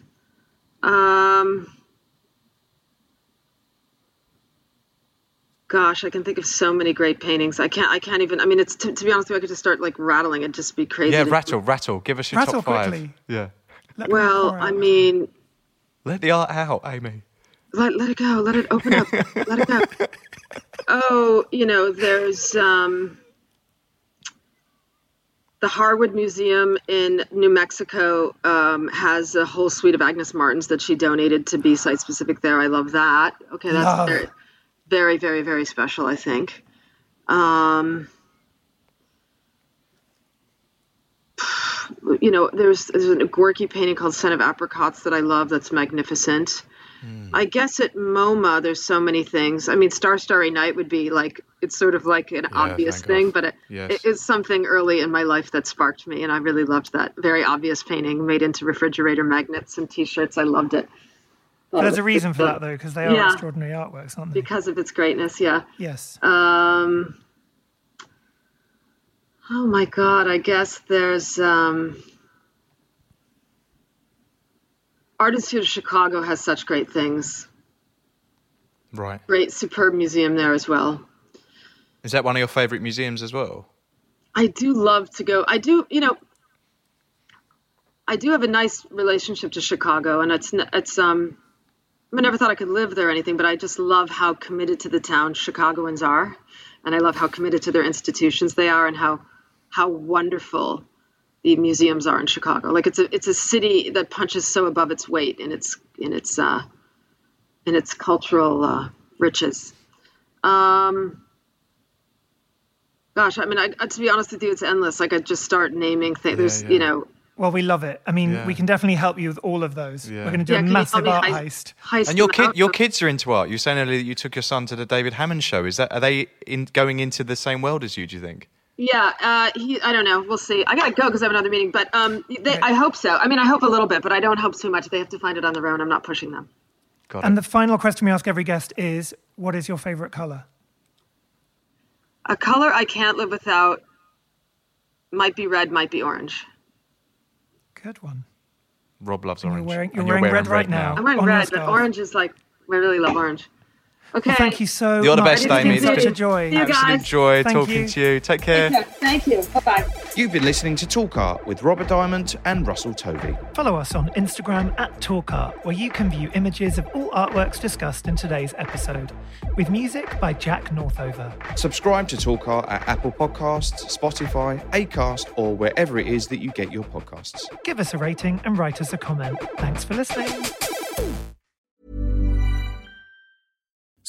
Um, gosh, I can think of so many great paintings. I can't. I can't even. I mean, it's to, to be honest with you, I could just start like rattling and just be crazy. yeah, to- rattle, rattle. Give us your Rattle top five. quickly. Yeah. Let Well, I mean, Let the art out, Amy. let, let it go, let it open up, let it go. Oh, you know, there's um, the Harwood Museum in New Mexico um, has a whole suite of Agnes Martins that she donated to be site specific there. I love that. Okay, that's Love. very, very, very, very special. I think. Um, you know, there's there's a Gorky painting called "Son of Apricots" that I love. That's magnificent. I guess at MoMA, there's so many things. I mean, Star Starry Night would be like it's sort of like an obvious thing, but it, Yes. it is something early in my life that sparked me, and I really loved that very obvious painting made into refrigerator magnets and T-shirts. I loved it. There's a reason for that though, because they are Yeah. extraordinary artworks, aren't they? because of its greatness. Yeah. Yes. Um, oh my God, I guess there's um, Art Institute of Chicago has such great things. Right. Great, superb museum there as well. Is that one of your favourite museums as well? I do love to go. I do, you know, I do have a nice relationship to Chicago, and it's it's um, I never thought I could live there or anything, but I just love how committed to the town Chicagoans are, and I love how committed to their institutions they are, and how how wonderful the museums are in Chicago. Like it's a it's a city that punches so above its weight in its in its uh, in its cultural uh, riches. Um, gosh, I mean, I, to be honest with you, it's endless. Like I just start naming things. There's, yeah. you know, Well, we love it. I mean, Yeah. we can definitely help you with all of those. Yeah. We're going to do yeah, a massive art me heist. heist And your kid, your kids are into art. You're saying earlier that you took your son to the David Hammons show. Is that are they in, going into the same world as you? Do you think? Yeah, uh, he. I don't know. We'll see. I gotta go because I have another meeting. But um, they, I hope so. I mean, I hope a little bit, but I don't hope too much. They have to find it on their own. I'm not pushing them. Got And it. the final question we ask every guest is, what is your favorite color? A color I can't live without. Might be red, might be orange. Good one. Rob loves And orange. you're wearing- And you're wearing red right now. I'm wearing red, but scarf. orange is like I really love orange. Okay. Well, thank you so You're the much. best, It's been Amy. such a joy. See you guys. Absolute joy Thank talking you. to you. Take care. Thank you. Bye bye. You've been listening to Talk Art with Robert Diamond and Russell Tovey. Follow us on Instagram at TalkArt, where you can view images of all artworks discussed in today's episode, with music by Jack Northover. Subscribe to Talk Art at Apple Podcasts, Spotify, Acast, or wherever it is that you get your podcasts. Give us a rating and write us a comment. Thanks for listening.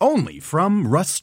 Only from Rust